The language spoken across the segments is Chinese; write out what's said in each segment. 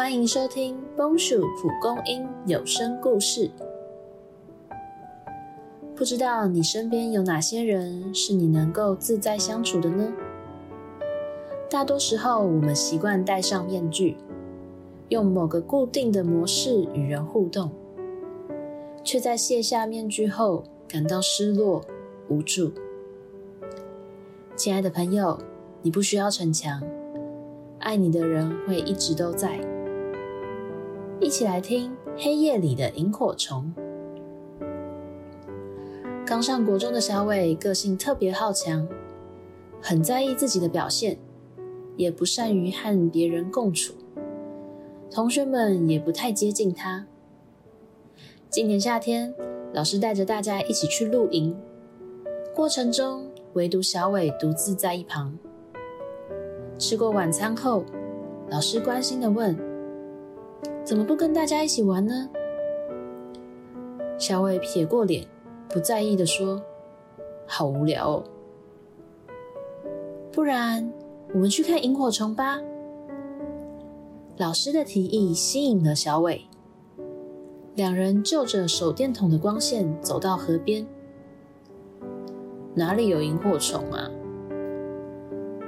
欢迎收听《崩鼠蒲公英有声故事》。不知道你身边有哪些人是你能够自在相处的呢？大多时候，我们习惯戴上面具，用某个固定的模式与人互动，却在卸下面具后感到失落、无助。亲爱的朋友，你不需要逞强，爱你的人会一直都在。一起来听《黑夜里的萤火虫》。刚上国中的小伟个性特别好强，很在意自己的表现，也不善于和别人共处，同学们也不太接近他。今年夏天，老师带着大家一起去露营，过程中唯独小伟独自在一旁。吃过晚餐后，老师关心的问。怎么不跟大家一起玩呢？小伟撇过脸，不在意的说：“好无聊哦。”不然我们去看萤火虫吧。老师的提议吸引了小伟，两人就着手电筒的光线走到河边。哪里有萤火虫啊？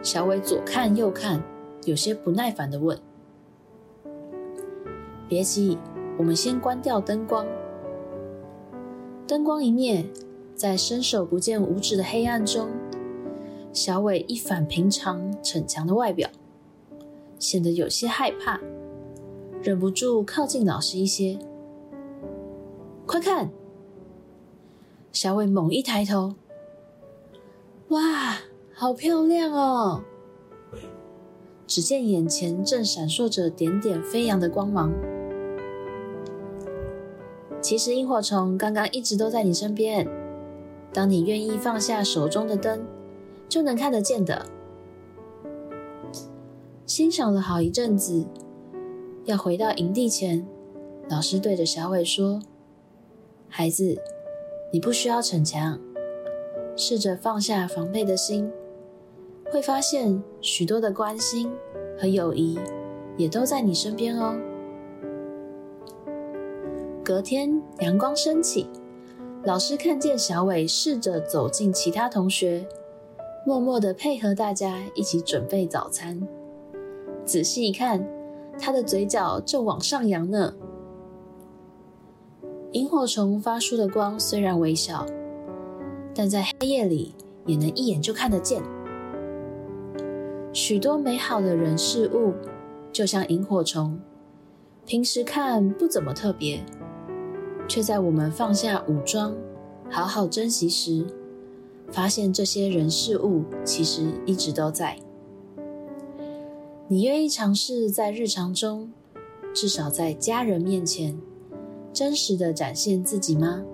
小伟左看右看，有些不耐烦的问。别急，我们先关掉灯光。灯光一灭，在伸手不见五指的黑暗中，小伟一反平常逞强的外表，显得有些害怕，忍不住靠近老师一些。快看！小伟猛一抬头，哇，好漂亮哦！只见眼前正闪烁着点点飞扬的光芒。其实萤火虫刚刚一直都在你身边，当你愿意放下手中的灯，就能看得见的。欣赏了好一阵子，要回到营地前，老师对着小伟说：“孩子，你不需要逞强，试着放下防备的心，会发现许多的关心和友谊也都在你身边哦。”隔天阳光升起，老师看见小伟试着走进其他同学，默默的配合大家一起准备早餐。仔细一看，他的嘴角正往上扬呢。萤火虫发出的光虽然微小，但在黑夜里也能一眼就看得见。许多美好的人事物，就像萤火虫，平时看不怎么特别。却在我们放下武装，好好珍惜时，发现这些人事物其实一直都在。你愿意尝试在日常中，至少在家人面前，真实的展现自己吗？